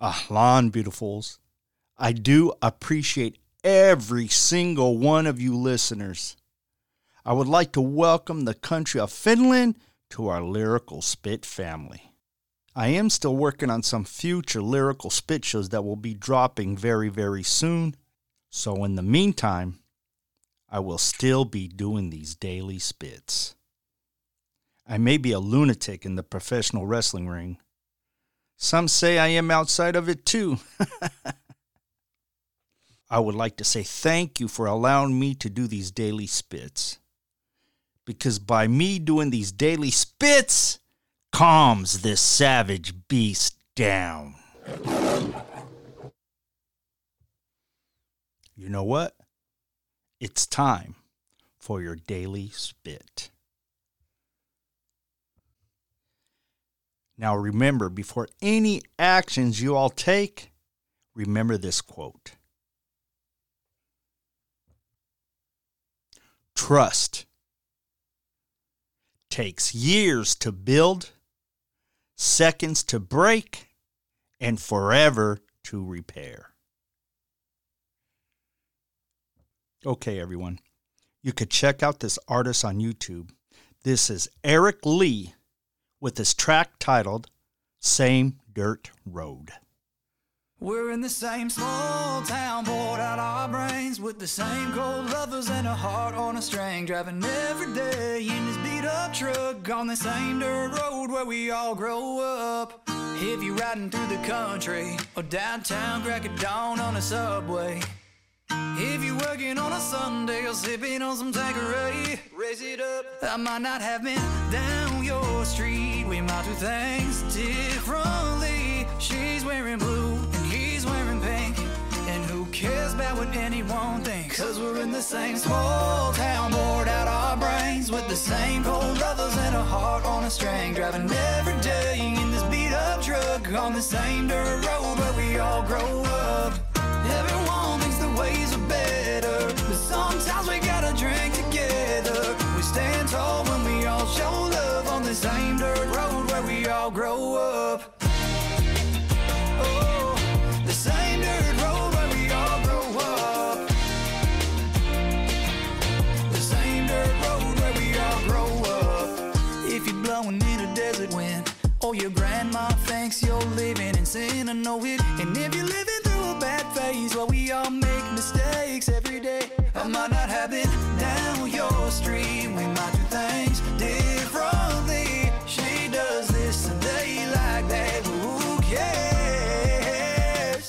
Ahlan, beautifuls. I do appreciate every single one of you listeners. I would like to welcome the country of Finland to our Lyrical Spit family. I am still working on some future Lyrical Spit shows that will be dropping very, very soon. So, in the meantime, I will still be doing these daily spits. I may be a lunatic in the professional wrestling ring. Some say I am outside of it too. I would like to say thank you for allowing me to do these daily spits. Because by me doing these daily spits, calms this savage beast down. You know what? It's time for your daily spit. Now remember, before any actions you all take, remember this quote Trust takes years to build, seconds to break, and forever to repair. Okay, everyone. You could check out this artist on YouTube. This is Eric Lee with his track titled Same Dirt Road. We're in the same small town, bored out our brains with the same cold lovers and a heart on a string. Driving every day in this beat up truck on the same dirt road where we all grow up. If you're riding through the country or downtown, crack of dawn on a subway. If you're working on a Sunday or sipping on some Tanqueray, raise it up. I might not have been down your street. We might do things differently. She's wearing blue and he's wearing pink. And who cares about what anyone thinks? Cause we're in the same small town, bored out our brains with the same cold lovers and a heart on a string. Driving every day in this beat up truck on the same dirt road where we all grow up. Ways are better, but sometimes we gotta drink together. We stand tall when we all show love on the same dirt road where we all grow up. Oh, the same dirt road where we all grow up. The same dirt road where we all grow up. If you're blowing in a desert wind, or your grandma thinks you're living in sin, I know it. And if you're living through a bad phase, well, we all mistakes every day. I might not have been down your street, we might do things differently. She does this they like that, but who cares?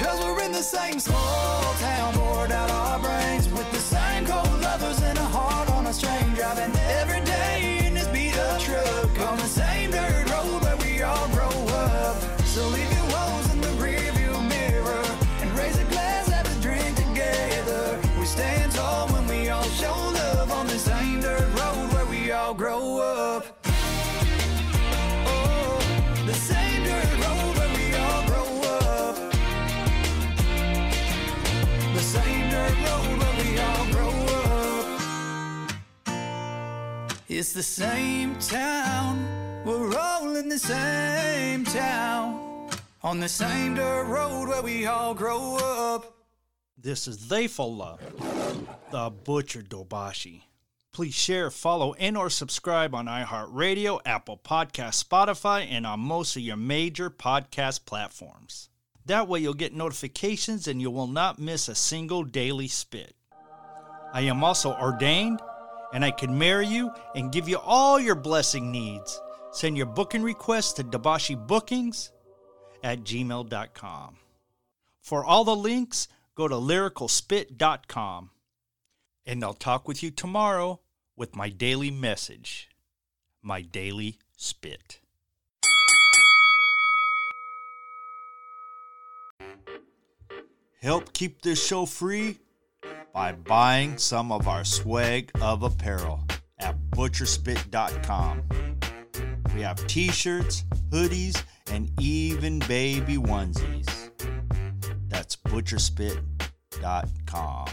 Cause we're in the same small town, bored out our brains It's the same town. We're all in the same town. On the same dirt road where we all grow up. This is They For Love, the Butcher Dobashi. Please share, follow, and or subscribe on iHeartRadio, Apple Podcast, Spotify, and on most of your major podcast platforms. That way you'll get notifications and you will not miss a single daily spit. I am also ordained and I can marry you and give you all your blessing needs. Send your booking requests to Dabashi Bookings at gmail.com. For all the links, go to lyricalspit.com. And I'll talk with you tomorrow with my daily message, my daily spit. Help keep this show free by buying some of our swag of apparel at butcherspit.com. We have t shirts, hoodies, and even baby onesies. That's butcherspit.com.